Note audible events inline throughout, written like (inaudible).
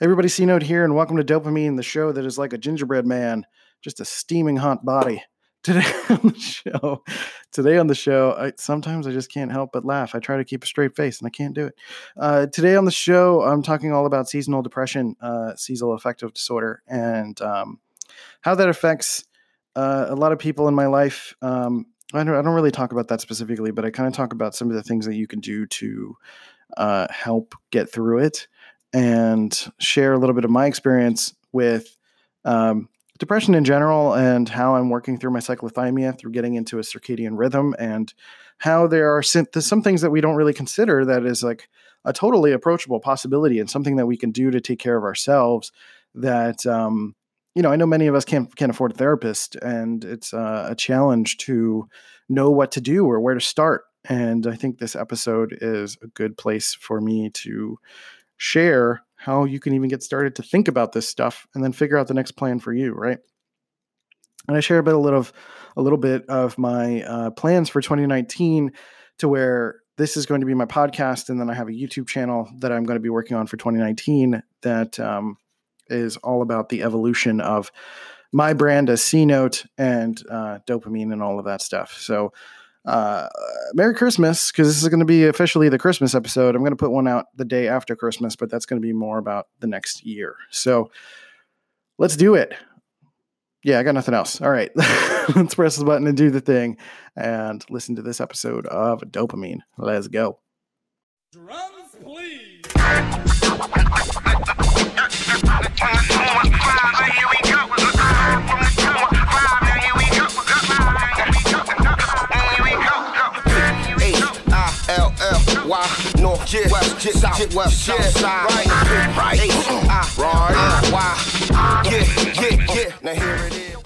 Everybody, C Note here, and welcome to DOPEamine, the show that is like a gingerbread man, just a steaming hot body. (laughs) Today on the show, today on the show, I, sometimes I just can't help but laugh. I try to keep a straight face, and I can't do it. Uh, today on the show, I'm talking all about seasonal depression, uh, seasonal affective disorder, and um, how that affects uh, a lot of people in my life. Um, I don't, I don't really talk about that specifically, but I kind of talk about some of the things that you can do to uh, help get through it and share a little bit of my experience with um, depression in general and how I'm working through my cyclothymia through getting into a circadian rhythm and how there are some, things that we don't really consider that is like a totally approachable possibility and something that we can do to take care of ourselves that um, you know i know many of us can't can't afford a therapist and it's uh, a challenge to know what to do or where to start. And i think this episode is a good place for me to share how you can even get started to think about this stuff and then figure out the next plan for you, right? And I share a bit a little of, a little bit of my uh, plans for 2019 to where this is going to be my podcast, and then I have a YouTube channel that I'm going to be working on for 2019 that um, is all about the evolution of my brand as C Note and uh, DOPEamine and all of that stuff. So uh, Merry Christmas, because this is going to be officially the Christmas episode. I'm going to put one out the day after Christmas, but that's going to be more about the next year. So let's do it. Yeah, I got nothing else. All right, (laughs) let's press the button and do the thing and listen to this episode of DOPEamine. Let's go. Drums, please. Yeah, west, yeah, south, west, yeah, south side, right, right, right, why, yeah, yeah, yeah. Now here it is.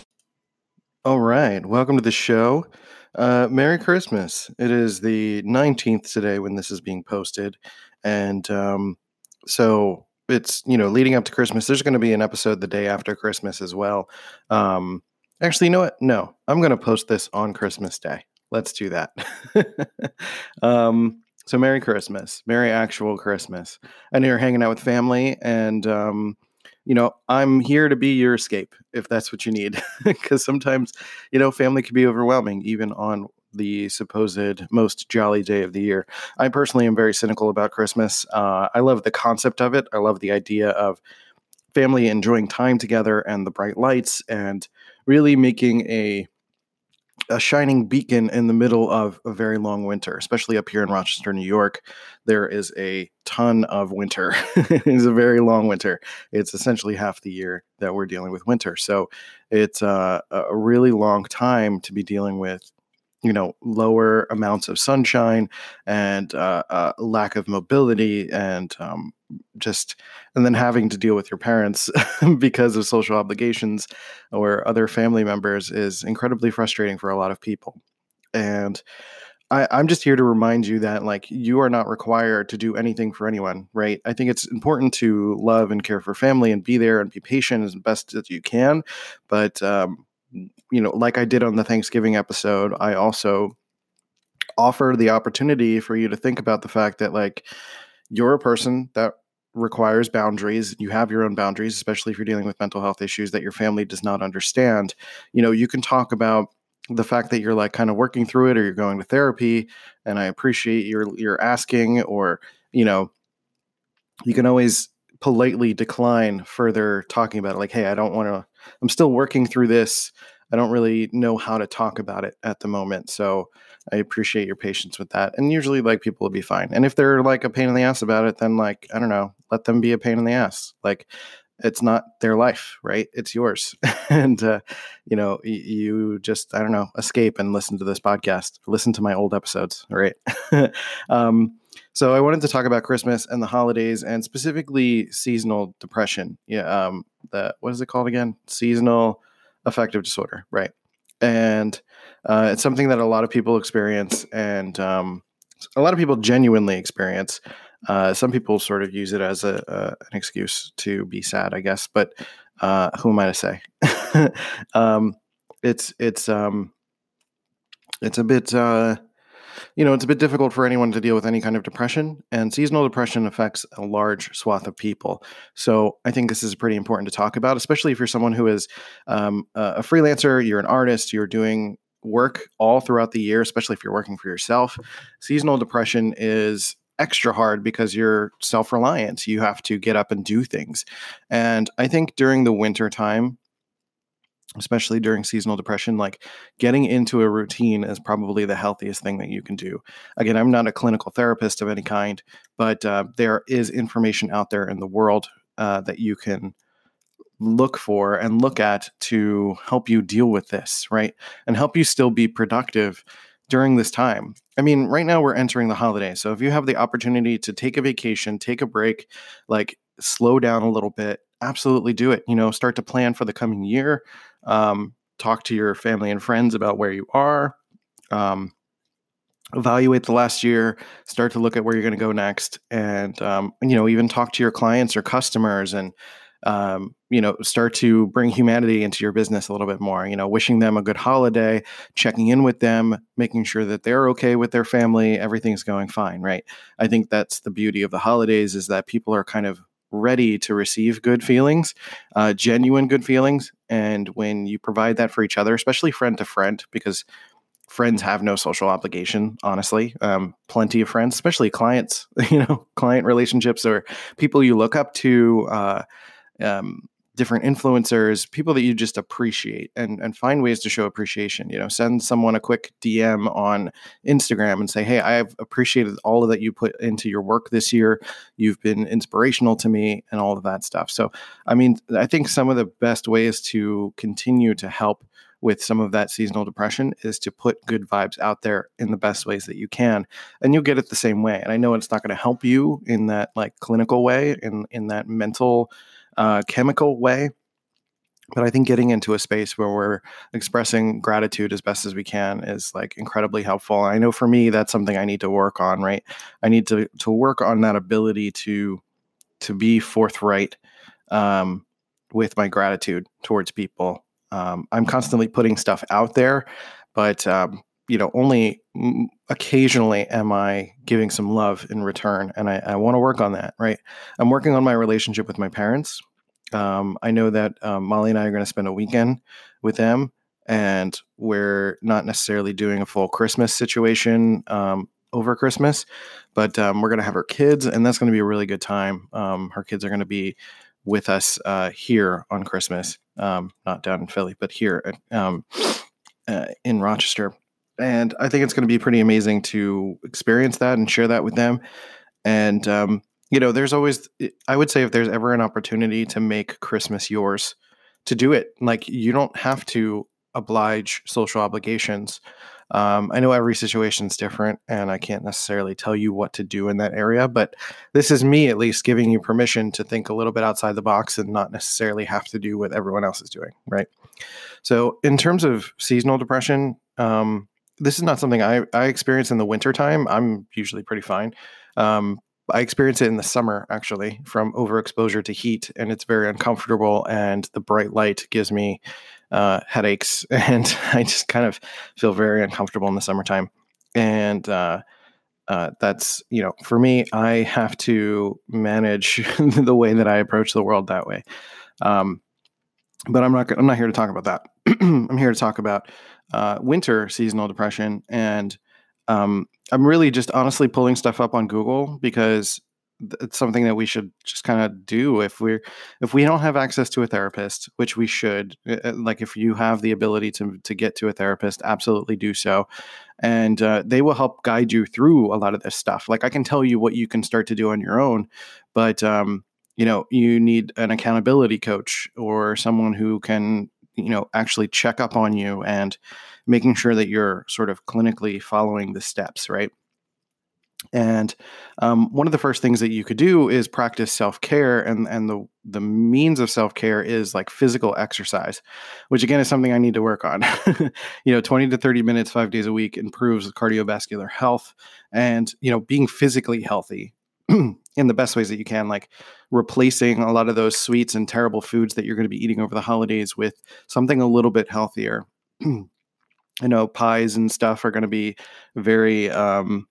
All right, welcome to the show. Uh, Merry Christmas. It is the 19th today when this is being posted. And um, so it's, you know, leading up to Christmas. There's going to be an episode the day after Christmas as well. Um, actually, you know what? No, I'm going to post this on Christmas Day. Let's do that. (laughs) um, so Merry Christmas, Merry actual Christmas. I know you're hanging out with family, and um, you know I'm here to be your escape if that's what you need. (laughs) Because sometimes, you know, family can be overwhelming, even on the supposed most jolly day of the year. I personally am very cynical about Christmas. Uh, I love the concept of it. I love the idea of family enjoying time together and the bright lights and really making a a shining beacon in the middle of a very long winter, especially up here in Rochester, New York. There is a ton of winter. (laughs) it's a very long winter. It's essentially half the year that we're dealing with winter. So it's uh, a really long time to be dealing with you know lower amounts of sunshine and uh, uh, lack of mobility and um, just and then having to deal with your parents (laughs) because of social obligations or other family members is incredibly frustrating for a lot of people. And I, i'm just here to remind you that like you are not required to do anything for anyone right? I think it's important to love and care for family and be there and be patient as best as you can but um, you know like i did on the thanksgiving episode i also offer the opportunity for you to think about the fact that like you're a person that requires boundaries you have your own boundaries especially if you're dealing with mental health issues that your family does not understand. You know you can talk about the fact that you're like kind of working through it or you're going to therapy and i appreciate your your asking or you know you can always politely decline further talking about it like hey i don't want to i'm still working through this i don't really know how to talk about it at the moment so I appreciate your patience with that. And usually, like, people will be fine. And if they're like a pain in the ass about it, then, like, I don't know, let them be a pain in the ass. Like, it's not their life, right? It's yours. (laughs) and, uh, you know, y- you just, I don't know, escape and listen to this podcast, listen to my old episodes, right? (laughs) um, so I wanted to talk about Christmas and the holidays and specifically seasonal depression. Yeah. Um, the, what is it called again? Seasonal affective disorder, right? And uh, it's something that a lot of people experience, and um, a lot of people genuinely experience. Uh, some people sort of use it as a, an excuse to be sad, I guess. But uh, who am I to say? (laughs) um, it's it's um, it's a bit uh, you know, it's a bit difficult for anyone to deal with any kind of depression, and seasonal depression affects a large swath of people. So I think this is pretty important to talk about, especially if you're someone who is um, a freelancer, you're an artist, you're doing work all throughout the year, especially if you're working for yourself. Seasonal depression is extra hard because you're self reliant. You have to get up and do things. And I think during the winter time, especially during seasonal depression, like getting into a routine is probably the healthiest thing that you can do. Again, I'm not a clinical therapist of any kind, but uh, there is information out there in the world uh, that you can look for and look at to help you deal with this, right? And help you still be productive during this time. I mean, right now we're entering the holidays. So if you have the opportunity to take a vacation, take a break, like slow down a little bit, absolutely do it. You know, start to plan for the coming year. Um, talk to your family and friends about where you are. Um, evaluate the last year start to look at where you're going to go next and um, you know even talk to your clients or customers and um, you know, start to bring humanity into your business a little bit more. You know, wishing them a good holiday, checking in with them, making sure that they're okay with their family, everything's going fine, right? I think that's the beauty of the holidays is that people are kind of ready to receive good feelings, uh, genuine good feelings, and when you provide that for each other, especially friend to friend, because friends have no social obligation honestly um, plenty of friends especially clients (laughs) you know client relationships or people you look up to uh, um, different influencers, people that you just appreciate and, and find ways to show appreciation. You know, send someone a quick DM on Instagram and say, Hey, I've appreciated all of that you put into your work this year. You've been inspirational to me and all of that stuff. So, I mean, I think some of the best ways to continue to help with some of that seasonal depression is to put good vibes out there in the best ways that you can and you'll get it the same way and i know it's not going to help you in that like clinical way in in that mental uh, chemical way. But I think getting into a space where we're expressing gratitude as best as we can is like incredibly helpful. I know for me that's something I need to work on, right? I need to to work on that ability to to be forthright um, with my gratitude towards people. Um, I'm constantly putting stuff out there, but um, you know, only occasionally am I giving some love in return, and I, I want to work on that. Right, I'm working on my relationship with my parents. Um, I know that um, Molly and I are going to spend a weekend with them, and we're not necessarily doing a full Christmas situation um, over Christmas, but um, we're going to have her kids, and that's going to be a really good time. Um, her kids are going to be with us uh, here on Christmas, um, not down in Philly, but here uh, in Rochester and I think it's going to be pretty amazing to experience that and share that with them. And um, you know, there's always I would say if there's ever an opportunity to make Christmas yours, to do it. Like you don't have to oblige social obligations. Um, I know every situation is different, and I can't necessarily tell you what to do in that area, but this is me at least giving you permission to think a little bit outside the box and not necessarily have to do what everyone else is doing, right? So, in terms of seasonal depression, um, this is not something I, I experience in the wintertime. I'm usually pretty fine. Um, I experience it in the summer actually from overexposure to heat, and it's very uncomfortable. And the bright light gives me uh, headaches, (laughs) and I just kind of feel very uncomfortable in the summertime. And uh, uh, that's you know, for me, I have to manage (laughs) the way that I approach the world that way. Um, but I'm not. I'm not here to talk about that. (clears throat) I'm here to talk about uh, winter seasonal depression, and um, I'm really just honestly pulling stuff up on Google because it's something that we should just kind of do if we're if we don't have access to a therapist which we should uh, uh, like if you have the ability to to get to a therapist absolutely do so. And uh, they will help guide you through a lot of this stuff. Like i can tell you what you can start to do on your own but um, you know you need an accountability coach or someone who can you know actually check up on you and making sure that you're sort of clinically following the steps right? And um, one of the first things that you could do is practice self-care and and the the means of self-care is like physical exercise which again is something i need to work on. (laughs) You know 20 to 30 minutes five days a week improves cardiovascular health and you know being physically healthy (clears throat) in the best ways that you can, like replacing a lot of those sweets and terrible foods that you're going to be eating over the holidays with something a little bit healthier. (clears throat) I know pies and stuff are going to be very, um,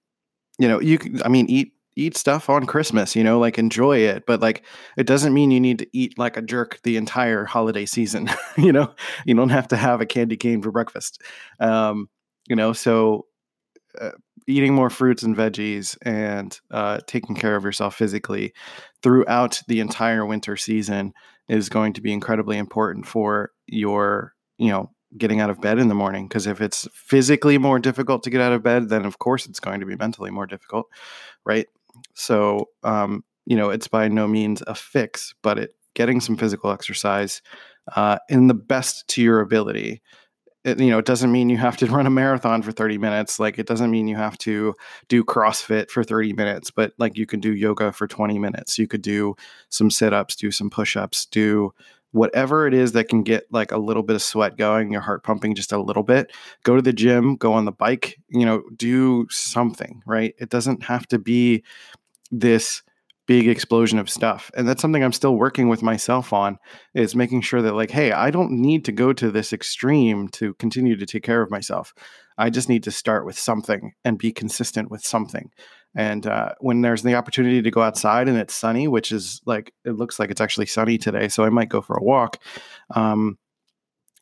you know, you. I mean, eat eat stuff on Christmas, you know, like enjoy it, but like it doesn't mean you need to eat like a jerk the entire holiday season. (laughs) you know, you don't have to have a candy cane for breakfast. Um, you know, so uh, eating more fruits and veggies and uh, taking care of yourself physically throughout the entire winter season is going to be incredibly important for your, you know, getting out of bed in the morning. Because if it's physically more difficult to get out of bed, then of course it's going to be mentally more difficult, right? So, um, you know, it's by no means a fix, but it getting some physical exercise uh, in the best to your ability it, you know, it doesn't mean you have to (laughs) run a marathon for 30 minutes. Like it doesn't mean you have to do CrossFit for 30 minutes, but like you can do yoga for 20 minutes. You could do some sit ups, do some push ups, do whatever it is that can get like a little bit of sweat going, your heart pumping just a little bit. Go to the gym, go on the bike, you know, do something, right? It doesn't have to be this big explosion of stuff. And that's something i'm still working with myself on is making sure that like hey i don't need to go to this extreme to continue to take care of myself. I just need to start with something and be consistent with something. And uh, when there's the opportunity to go outside and it's sunny which is like it looks like it's actually sunny today so i might go for a walk um,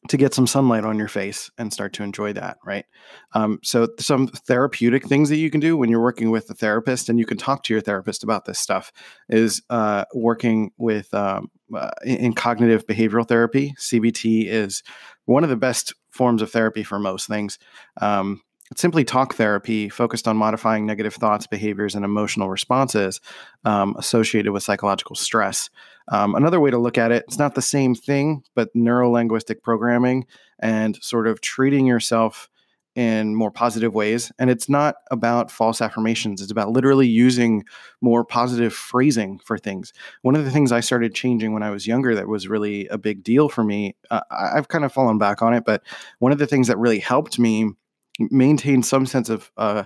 to get some sunlight on your face and start to enjoy that, right? Um, so, some therapeutic things that you can do when you're working with a therapist, and you can talk to your therapist about this stuff, is uh, working with um, uh, in cognitive behavioral therapy. CBT is one of the best forms of therapy for most things. Um, simply talk therapy focused on modifying negative thoughts, behaviors, and emotional responses um, associated with psychological stress. Um, another way to look at it, it's not the same thing, but neuro linguistic programming and sort of treating yourself in more positive ways. And it's not about false affirmations, it's about literally using more positive phrasing for things. One of the things I started changing when I was younger that was really a big deal for me, uh, I've kind of fallen back on it, but one of the things that really helped me maintain some sense of, uh,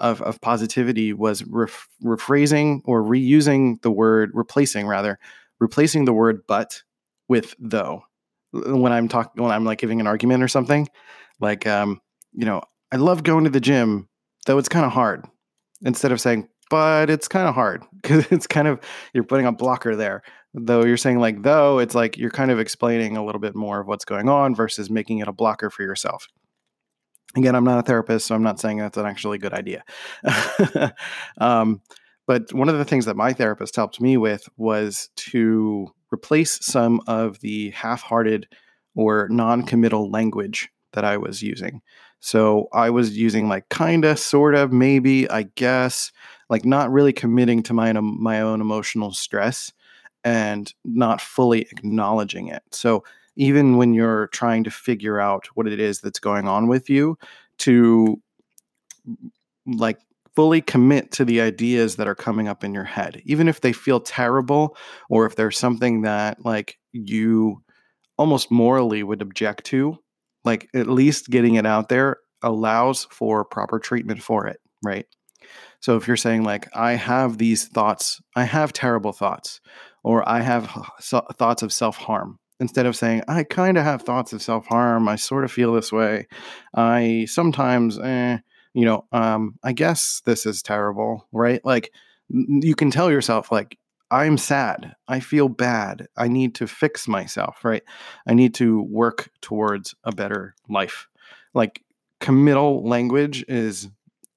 of, of positivity was ref- rephrasing or reusing the word, replacing rather, replacing the word but with though. When I'm talking, when I'm like giving an argument or something, like, um, you know, I love going to the gym, though it's kind of hard. Instead of saying, but it's kind of hard (laughs) because it's kind of, you're putting a blocker there. Though you're saying like, though, it's like you're kind of explaining a little bit more of what's going on versus making it a blocker for yourself. Again, I'm not a therapist, so I'm not saying that's an actually good idea. (laughs) um, but one of the things that my therapist helped me with was to replace some of the half hearted or non committal language that I was using. So I was using like kinda, sort of, maybe, I guess, like not really committing to my my own emotional stress and not fully acknowledging it. So even when you're trying to figure out what it is that's going on with you, to like fully commit to the ideas that are coming up in your head, even if they feel terrible or if there's something that like you almost morally would object to, like at least getting it out there allows for proper treatment for it, right? So if you're saying like I have these thoughts, I have terrible thoughts or I have thoughts of self-harm, instead of saying I kind of have thoughts of self-harm, I sort of feel this way. I sometimes eh, you know, um, I guess this is terrible, right? Like you can tell yourself, like, I'm sad. I feel bad. I need to fix myself, right? I need to work towards a better life. Like committal language is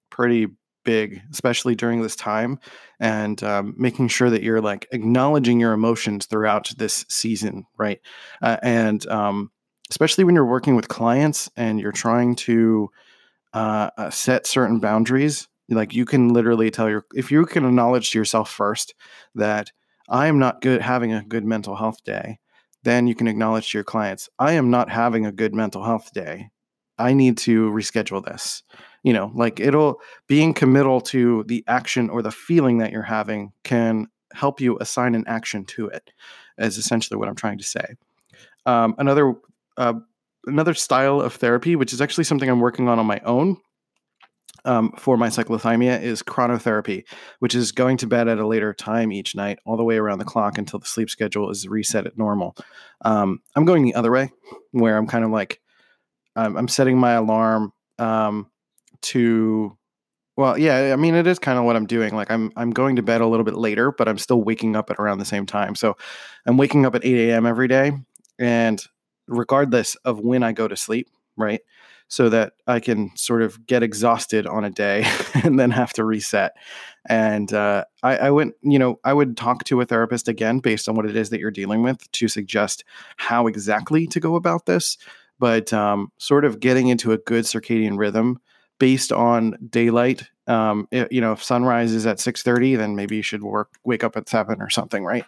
pretty big, especially during this time, and um, making sure that you're like acknowledging your emotions throughout this season, right? Uh, and um, especially when you're working with clients and you're trying to uh, uh, set certain boundaries. Like you can literally tell your if you can acknowledge to yourself first that I am not good having a good mental health day, then you can acknowledge to your clients I am not having a good mental health day. I need to reschedule this. You know, like it'll being committal to the action or the feeling that you're having can help you assign an action to it. Is essentially what I'm trying to say. Um, another uh, another style of therapy, which is actually something I'm working on on my own um, for my cyclothymia, is chronotherapy, which is going to bed at a later time each night, all the way around the clock until the sleep schedule is reset at normal. Um, I'm going the other way, where I'm kind of like I'm, I'm setting my alarm um, to well, yeah, I mean it is kind of what I'm doing. Like I'm I'm going to bed a little bit later, but I'm still waking up at around the same time. So I'm waking up at 8 a.m. every day, and regardless of when I go to sleep, right? So that I can sort of get exhausted on a day (laughs) and then have to reset. And uh, I, I went, you know, I would talk to a therapist again based on what it is that you're dealing with to suggest how exactly to go about this. But um, sort of getting into a good circadian rhythm based on daylight. Um, it, you know, if sunrise is at six thirty, then maybe you should work wake up at seven or something, right?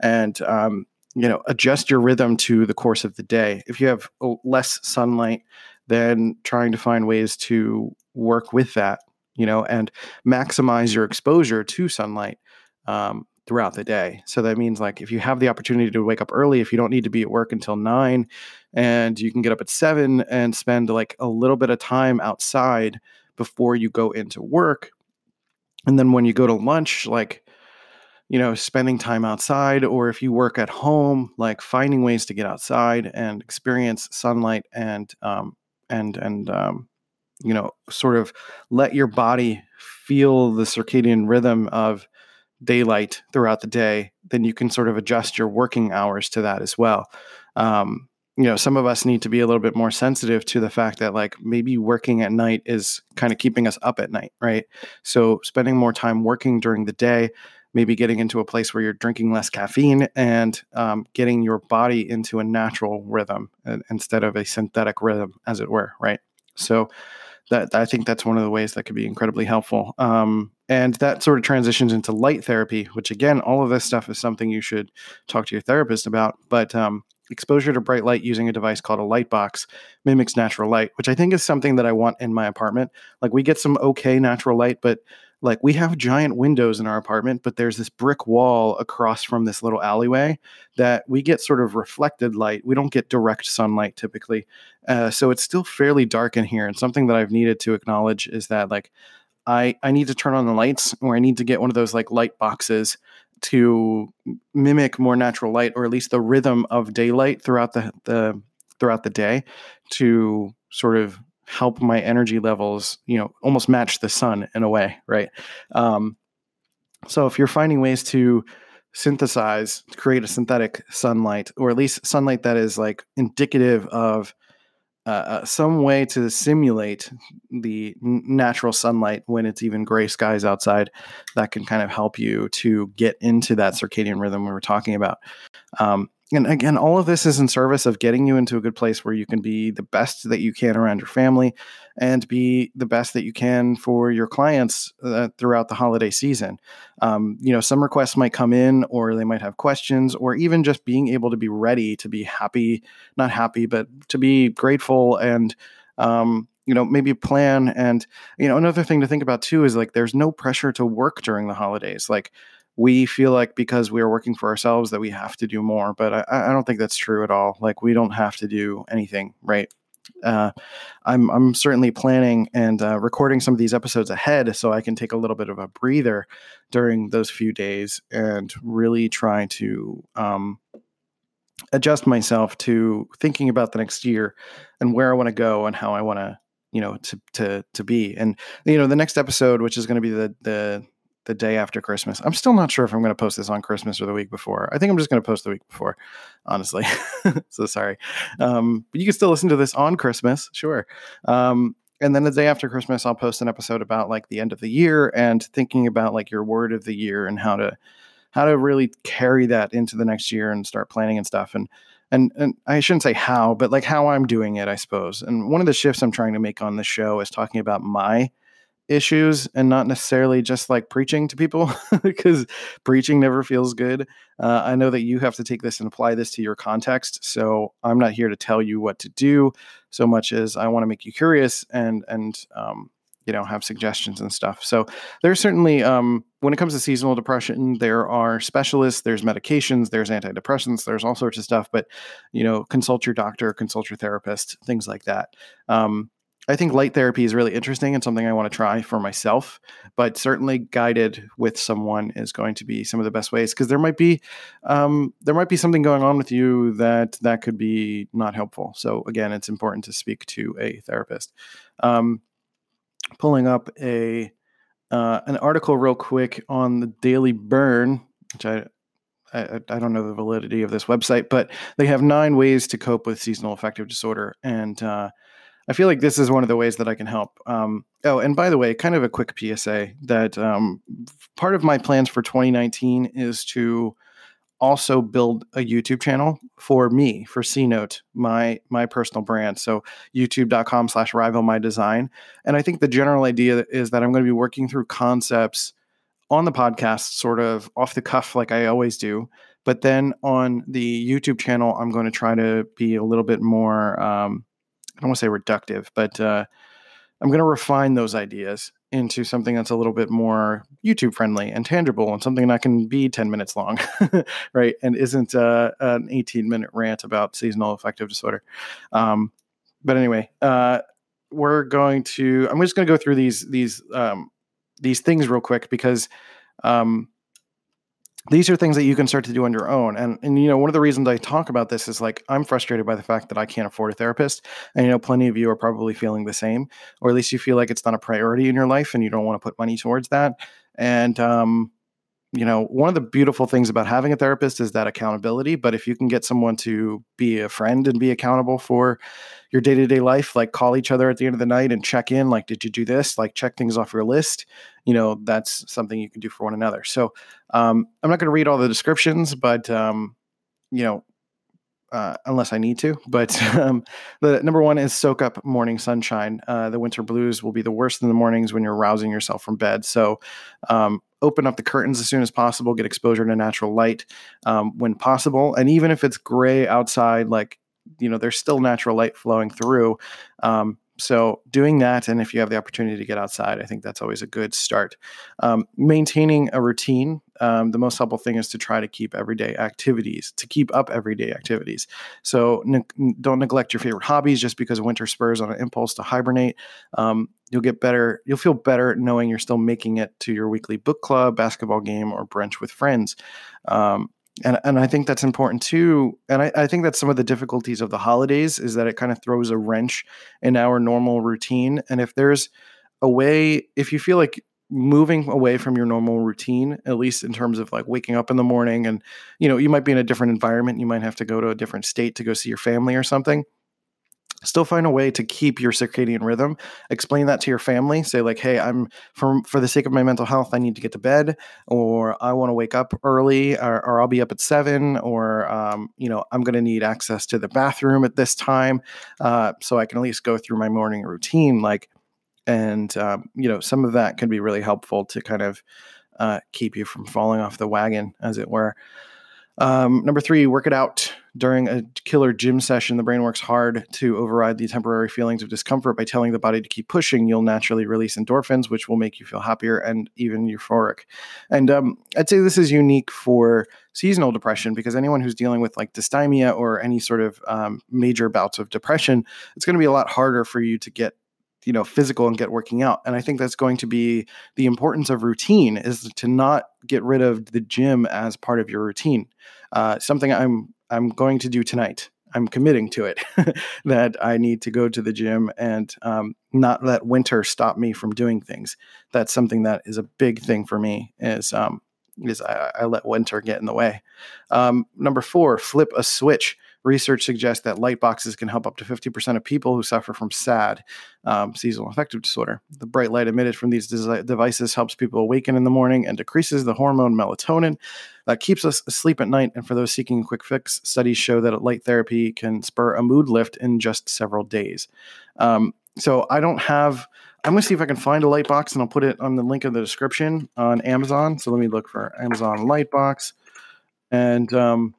And um, you know, adjust your rhythm to the course of the day. If you have less sunlight, then trying to find ways to work with that, you know, and maximize your exposure to sunlight. Um, throughout the day. So that means like if you have the opportunity to wake up early, if you don't need to be at work until nine and you can get up at seven and spend like a little bit of time outside before you go into work. And then when you go to lunch, like, you know, spending time outside, or if you work at home, like finding ways to get outside and experience sunlight and, um, and, and, um, you know, sort of let your body feel the circadian rhythm of daylight throughout the day, then you can sort of adjust your working hours to that as well. Um, you know, some of us need to be a little bit more sensitive to the fact that like maybe working at night is kind of keeping us up at night, right? So spending more time working during the day, maybe getting into a place where you're drinking less caffeine and um, getting your body into a natural rhythm uh, instead of a synthetic rhythm, as it were, right? So that I think that's one of the ways that could be incredibly helpful. Um, and that sort of transitions into light therapy, which again, all of this stuff is something you should talk to your therapist about. But um, exposure to bright light using a device called a light box mimics natural light, which I think is something that I want in my apartment. Like we get some okay natural light, but like we have giant windows in our apartment, but there's this brick wall across from this little alleyway that we get sort of reflected light. We don't get direct sunlight typically. Uh, so it's still fairly dark in here. And something that I've needed to acknowledge is that like I I need to turn on the lights or I need to get one of those like light boxes to mimic more natural light or at least the rhythm of daylight throughout the the throughout the day to sort of help my energy levels, you know, almost match the sun in a way, right? Um, so if you're finding ways to synthesize, create a synthetic sunlight, or at least sunlight that is like indicative of uh, some way to simulate the natural sunlight when it's even gray skies outside that can kind of help you to get into that circadian rhythm we were talking about. Um, and again, all of this is in service of getting you into a good place where you can be the best that you can around your family and be the best that you can for your clients uh, throughout the holiday season. Um, you know, some requests might come in, or they might have questions, or even just being able to be ready to be happy, not happy, but to be grateful and, um, you know, maybe plan. And, you know, another thing to think about too is like there's no pressure to work during the holidays. Like, we feel like because we are working for ourselves that we have to do more but I, I, don't think that's true at all. Like we don't have to do anything right? Uh, I'm, I'm certainly planning and uh, recording some of these episodes ahead so I can take a little bit of a breather during those few days and really try to um, adjust myself to thinking about the next year and where I want to go and how I want to you know to to to be. And you know the next episode which is going to be the the the day after Christmas. I'm still not sure if I'm going to post this on Christmas or the week before. I think I'm just going to post the week before, honestly. (laughs) so sorry. Um, but you can still listen to this on Christmas, sure. Um, and then the day after Christmas, I'll post an episode about like the end of the year and thinking about like your word of the year and how to how to really carry that into the next year and start planning and stuff. And and and I shouldn't say how, but like how I'm doing it, I suppose. And one of the shifts I'm trying to make on the show is talking about my issues and not necessarily just like preaching to people (laughs) because preaching never feels good. Uh, I know that you have to take this and apply this to your context. So I'm not here to tell you what to do so much as I want to make you curious and, and, um, you know, have suggestions and stuff. So there's certainly, um, when it comes to seasonal depression, there are specialists, there's medications, there's antidepressants, there's all sorts of stuff. But you know, consult your doctor, consult your therapist, things like that. Um, I think light therapy is really interesting and something I want to try for myself, but certainly guided with someone is going to be some of the best ways because there might be um, there might be something going on with you that that could be not helpful. So again, it's important to speak to a therapist. Um, pulling up a uh, an article real quick on the Daily Burn, which I I, I, don't know the validity of this website, but they have nine ways to cope with seasonal affective disorder, and uh, I feel like this is one of the ways that I can help. Um, oh, and by the way, kind of a quick PSA that um, part of my plans for 2019 is to also build a YouTube channel for me for C Note, my my personal brand. So youtube.com slash rival my design. And I think the general idea is that I'm going to be working through concepts on the podcast, sort of off the cuff, like I always do. But then on the YouTube channel, I'm going to try to be a little bit more um, I don't want to say reductive, but uh, I'm going to refine those ideas into something that's a little bit more YouTube friendly and tangible and something that can be 10 minutes long, (laughs) right? And isn't uh, an 18 minute rant about seasonal affective disorder. Um, but anyway, uh, we're going to, I'm just going to go through these, these, um, these things real quick because um, these are things that you can start to do on your own. And and you know, one of the reasons I talk about this is like I'm frustrated by the fact that I can't afford a therapist. And you know, plenty of you are probably feeling the same, or at least you feel like it's not a priority in your life and you don't want to put money towards that. And um, you know, one of the beautiful things about having a therapist is that accountability. But if you can get someone to be a friend and be accountable for your day to day life, like call each other at the end of the night and check in, like, did you do this? Like, check things off your list. You know, that's something you can do for one another. So um, I'm not going to read all the descriptions, but, um, you know, uh, unless I need to. But (laughs) um, the number one is soak up morning sunshine. Uh, the winter blues will be the worst in the mornings when you're rousing yourself from bed. So um, open up the curtains as soon as possible, get exposure to natural light um, when possible. And even if it's gray outside, like, you know, there's still natural light flowing through. Um, so doing that, and if you have the opportunity to get outside, I think that's always a good start. Um, maintaining a routine. Um, the most helpful thing is to try to keep everyday activities, to keep up everyday activities. So ne- don't neglect your favorite hobbies just because winter spurs on an impulse to hibernate. Um, you'll get better. You'll feel better knowing you're still making it to your weekly book club, basketball game, or brunch with friends. Um, and and I think that's important too. And I, I think that's some of the difficulties of the holidays is that it kind of throws a wrench in our normal routine. And if there's a way, if you feel like moving away from your normal routine, at least in terms of like waking up in the morning and you know, you might be in a different environment, you might have to go to a different state to go see your family or something. Still find a way to keep your circadian rhythm. Explain that to your family. Say like hey i'm for for the sake of my mental health i need to get to bed or i want to wake up early or, or, i'll be up at seven or um, you know i'm going to need access to the bathroom at this time uh, so i can at least go through my morning routine. Like and um, you know some of that can be really helpful to kind of uh, keep you from falling off the wagon as it were um, number three, work it out. During a killer gym session, the brain works hard to override the temporary feelings of discomfort by telling the body to keep pushing. You'll naturally release endorphins, which will make you feel happier and even euphoric. And um, I'd say this is unique for seasonal depression because anyone who's dealing with like dysthymia or any sort of um, major bouts of depression, it's going to be a lot harder for you to get you know physical and get working out and i think that's going to be the importance of routine is to not get rid of the gym as part of your routine. Uh, something i'm i'm going to do tonight i'm committing to it (laughs) that i need to go to the gym and um, not let winter stop me from doing things. That's something that is a big thing for me is um, is I, I let winter get in the way. Um, number four flip a switch Research suggests that light boxes can help up to 50% of people who suffer from SAD, um, seasonal affective disorder. The bright light emitted from these devices helps people awaken in the morning and decreases the hormone melatonin that keeps us asleep at night. And for those seeking a quick fix, studies show that light therapy can spur a mood lift in just several days. Um, so I don't have. I'm gonna see if I can find a light box and I'll put it on the link in the description on Amazon. So let me look for Amazon light box, and um,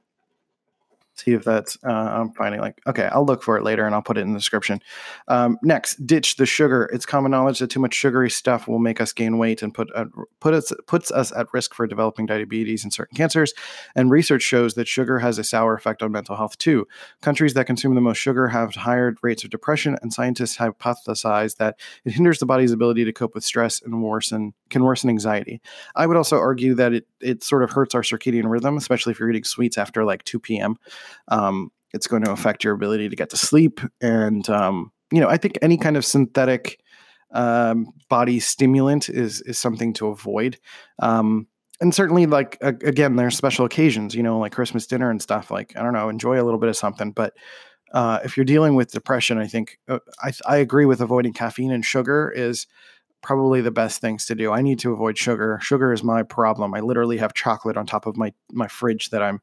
see if that's uh, i'm finding like okay i'll look for it later and i'll put it in the description. Um, next ditch the sugar. It's common knowledge that too much sugary stuff will make us gain weight and put uh, put us puts us at risk for developing diabetes and certain cancers. And research shows that sugar has a sour effect on mental health too. Countries that consume the most sugar have higher rates of depression and scientists hypothesize that it hinders the body's ability to cope with stress and worsen can worsen anxiety. I would also argue that it it sort of hurts our circadian rhythm especially if you're eating sweets after like 2 p.m um, it's going to affect your ability to get to sleep. And, um, you know, I think any kind of synthetic um, body stimulant is, is something to avoid. Um, and certainly like again, there's special occasions, you know, like Christmas dinner and stuff like, I don't know, enjoy a little bit of something, but, uh, if you're dealing with depression, I think uh, I, I agree with avoiding caffeine and sugar is probably the best things to do. I need to avoid sugar. Sugar is my problem. I literally have chocolate on top of my my fridge that I'm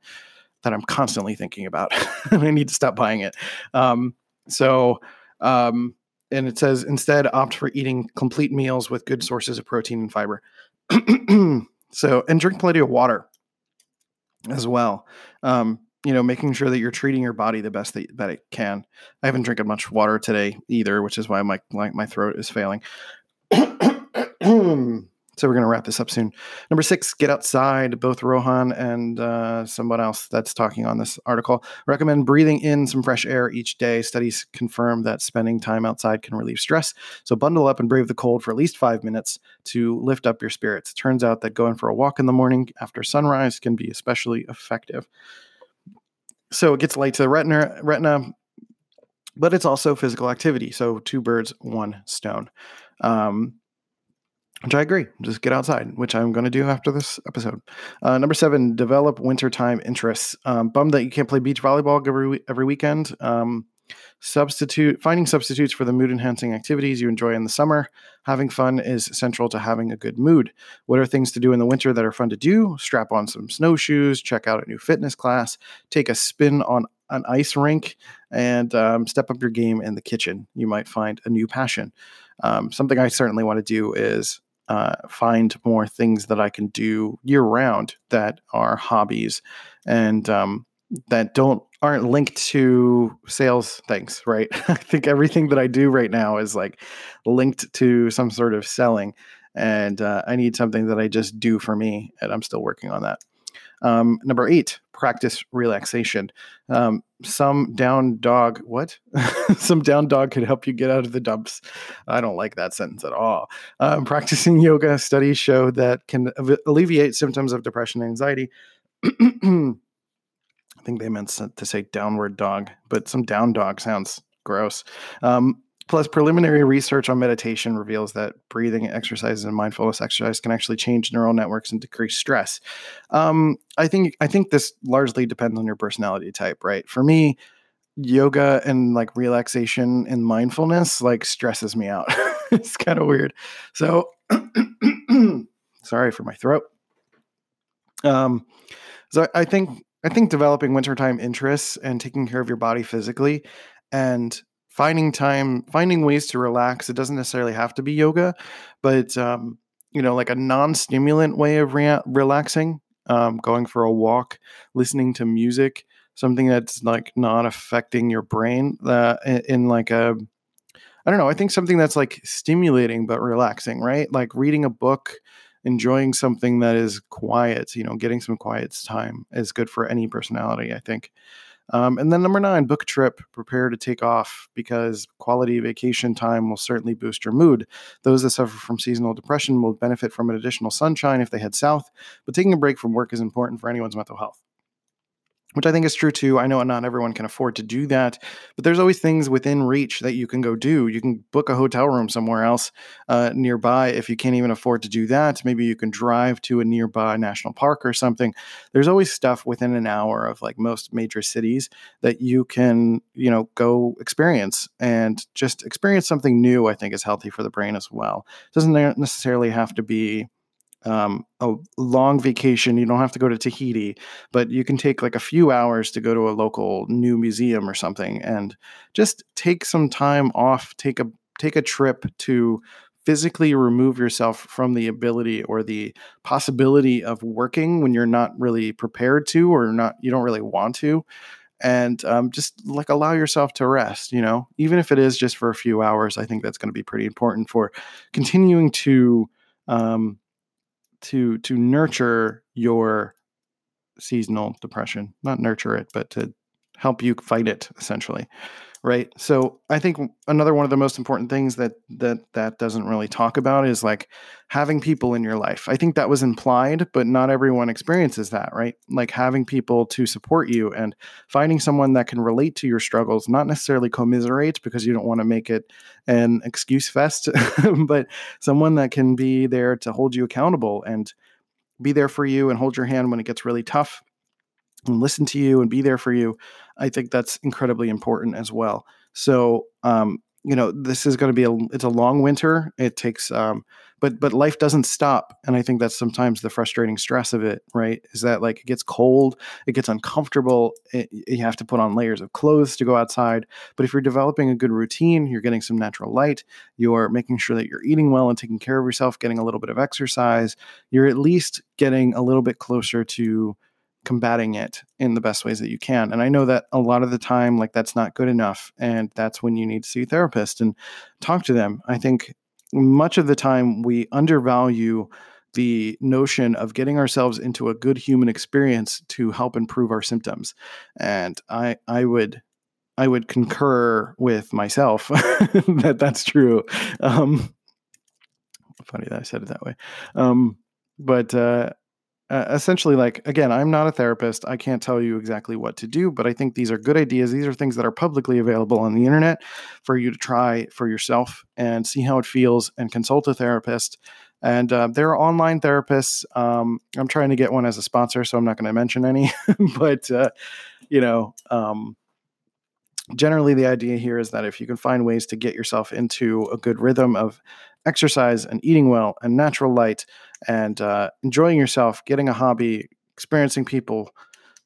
that I'm constantly thinking about. (laughs) I need to stop buying it. Um, so, um, and it says instead opt for eating complete meals with good sources of protein and fiber. (clears throat) so, and drink plenty of water as well. Um, you know, making sure that you're treating your body the best that, that it can. I haven't drinking much water today either, which is why my my, my throat is failing. (clears throat) So we're going to wrap this up soon. Number six, get outside. Both Rohan and uh, someone else that's talking on this article recommend breathing in some fresh air each day. Studies confirm that spending time outside can relieve stress. So bundle up and brave the cold for at least five minutes to lift up your spirits. It turns out that going for a walk in the morning after sunrise can be especially effective. So it gets light to the retina, retina, but it's also physical activity. So two birds, one stone. Um, which I agree. Just get outside, which I'm going to do after this episode. Uh, number seven, develop wintertime interests. Um, bummed that you can't play beach volleyball every every weekend. Um, substitute finding substitutes for the mood enhancing activities you enjoy in the summer. Having fun is central to having a good mood. What are things to do in the winter that are fun to do? Strap on some snowshoes, check out a new fitness class, take a spin on an ice rink, and um, step up your game in the kitchen. You might find a new passion. Um, something I certainly want to do is uh, find more things that I can do year round that are hobbies and um, that don't aren't linked to sales things, right? (laughs) I think everything that I do right now is like linked to some sort of selling, and uh, I need something that I just do for me, and I'm still working on that. Um, number eight, practice relaxation. Um, some down dog, what? (laughs) some down dog could help you get out of the dumps. I don't like that sentence at all. Um, practicing (laughs) yoga studies show that can alleviate symptoms of depression and anxiety. (clears throat) I think they meant to say downward dog, but some down dog sounds gross. Um, Plus, preliminary research on meditation reveals that breathing exercises and mindfulness exercise can actually change neural networks and decrease stress. Um, I think I think this largely depends on your personality type, right? For me, yoga and like relaxation and mindfulness like stresses me out. (laughs) it's kind of weird. So, (clears throat) sorry for my throat. Um, so I think I think developing wintertime interests and taking care of your body physically and finding time, finding ways to relax. It doesn't necessarily have to be yoga, but um, you know, like a non-stimulant way of re- relaxing, um, going for a walk, listening to music, something that's like not affecting your brain. Uh, in, in like a, I don't know. I think something that's like stimulating but relaxing, right? Like reading a book, enjoying something that is quiet. You know, getting some quiet time is good for any personality. I think. Um, and then number nine, book a trip, prepare to take off because quality vacation time will certainly boost your mood. Those that suffer from seasonal depression will benefit from an additional sunshine if they head south, but taking a break from work is important for anyone's mental health which I think is true too. I know not everyone can afford to do that, but there's always things within reach that you can go do. You can book a hotel room somewhere else uh, nearby if you can't even afford to do that. Maybe you can drive to a nearby national park or something. There's always stuff within an hour of like most major cities that you can, you know, go experience and just experience something new. I think is healthy for the brain as well. It doesn't necessarily have to be um, a long vacation. You don't have to go to Tahiti, but you can take like a few hours to go to a local new museum or something, and just take some time off. Take a take a trip to physically remove yourself from the ability or the possibility of working when you're not really prepared to or not you don't really want to and um, just like allow yourself to rest. You know, even if it is just for a few hours, I think that's going to be pretty important for continuing to um, to to nurture your seasonal depression. Not nurture it, but to help you fight it essentially right so i think another one of the most important things that that that doesn't really talk about is like having people in your life. I think that was implied but not everyone experiences that right? Like having people to support you and finding someone that can relate to your struggles not necessarily commiserate because you don't want to make it an excuse fest (laughs) but someone that can be there to hold you accountable and be there for you and hold your hand when it gets really tough and listen to you and be there for you, I think that's incredibly important as well. So, um, you know, this is going to be a it's a long winter. It takes, um, but but life doesn't stop, and I think that's sometimes the frustrating stress of it. Right? Is that like it gets cold, it gets uncomfortable. It, you have to put on layers of clothes to go outside. But if you're developing a good routine, you're getting some natural light. You're making sure that you're eating well and taking care of yourself, getting a little bit of exercise. You're at least getting a little bit closer to combating it in the best ways that you can. And I know that a lot of the time, like that's not good enough. And that's when you need to see a therapist and talk to them. I think much of the time we undervalue the notion of getting ourselves into a good human experience to help improve our symptoms. And I, I would, I would concur with myself (laughs) that that's true. Um, funny that I said it that way. Um, but uh, uh, essentially like again i'm not a therapist. I can't tell you exactly what to do but i think these are good ideas. These are things that are publicly available on the internet for you to try for yourself and see how it feels and consult a therapist. And uh, there are online therapists. Um, i'm trying to get one as a sponsor so i'm not going to mention any (laughs) but uh, you know um, generally the idea here is that if you can find ways to get yourself into a good rhythm of exercise and eating well and natural light and uh, enjoying yourself, getting a hobby, experiencing people,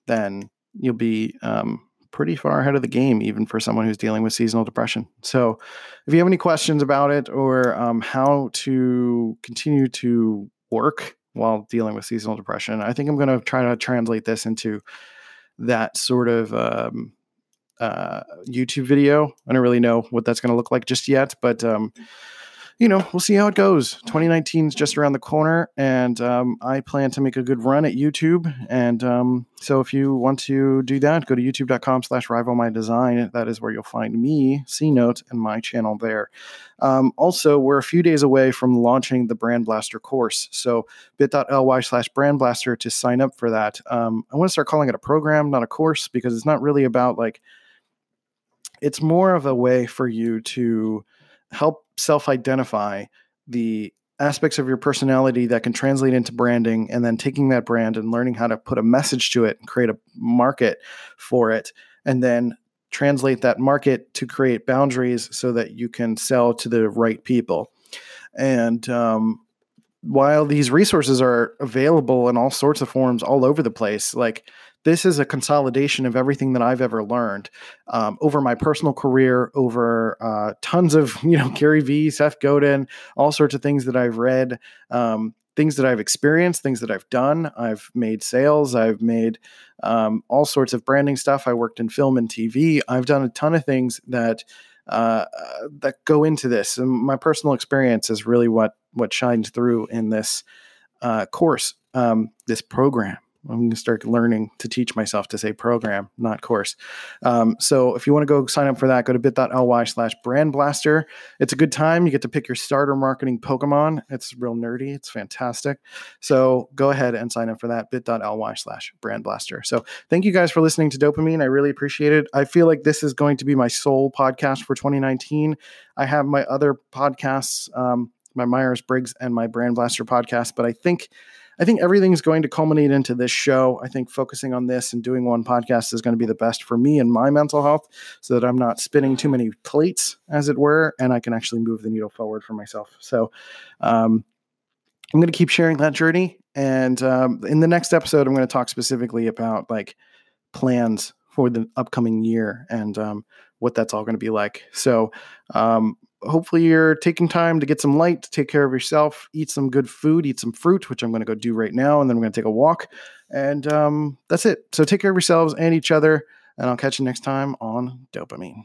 then you'll be um, pretty far ahead of the game, even for someone who's dealing with seasonal depression. So, if you have any questions about it or um, how to continue to work while dealing with seasonal depression, I think I'm going to try to translate this into that sort of um, uh, YouTube video. I don't really know what that's going to look like just yet, but um, you know, we'll see how it goes. 2019 is just around the corner, and um, I plan to make a good run at YouTube. And um, so, if you want to do that, go to youtube.com/slash rival my design. That is where you'll find me, C Note, and my channel there. Um, also, we're a few days away from launching the Brand Blaster course. So, bit.ly/slash Brand Blaster to sign up for that. Um, I want to start calling it a program, not a course, because it's not really about like. It's more of a way for you to help self identify the aspects of your personality that can translate into branding and then taking that brand and learning how to put a message to it and create a market for it and then translate that market to create boundaries so that you can sell to the right people. And um, while these resources are available in all sorts of forms all over the place like this is a consolidation of everything that I've ever learned um, over my personal career, over uh, tons of (laughs) you know Gary Vee, Seth Godin, all sorts of things that I've read, um, things that I've experienced, things that I've done. I've made sales, I've made um, all sorts of branding stuff. I worked in film and TV. I've done a ton of things that uh, that go into this. And my personal experience is really what what shines through in this uh, course, um, this program. I'm going to start learning to teach myself to say program, not course. Um, so if you want to go sign up for that, go to bit.ly slash brand blaster. It's a good time. You get to pick your starter marketing Pokemon. It's real nerdy. It's fantastic. So go ahead and sign up for that bit.ly slash brand blaster. So thank you guys for listening to DOPEamine. I really appreciate it. I feel like this is going to be my sole podcast for 2019. I have my other podcasts, um, my Myers Briggs and my Brand Blaster podcast, but I think I think everything's going to culminate into this show. I think focusing on this and doing one podcast is going to be the best for me and my mental health so that I'm not spinning too many plates, as it were, and I can actually move the needle forward for myself. So, um, I'm going to keep sharing that journey. And um, in the next episode, I'm going to talk specifically about like plans for the upcoming year and um, what that's all going to be like. So, um, hopefully you're taking time to get some light, to take care of yourself, eat some good food, eat some fruit, which I'm going to go do right now, and then I'm going to take a walk. And um, that's it. So take care of yourselves and each other. And I'll catch you next time on DOPEamine.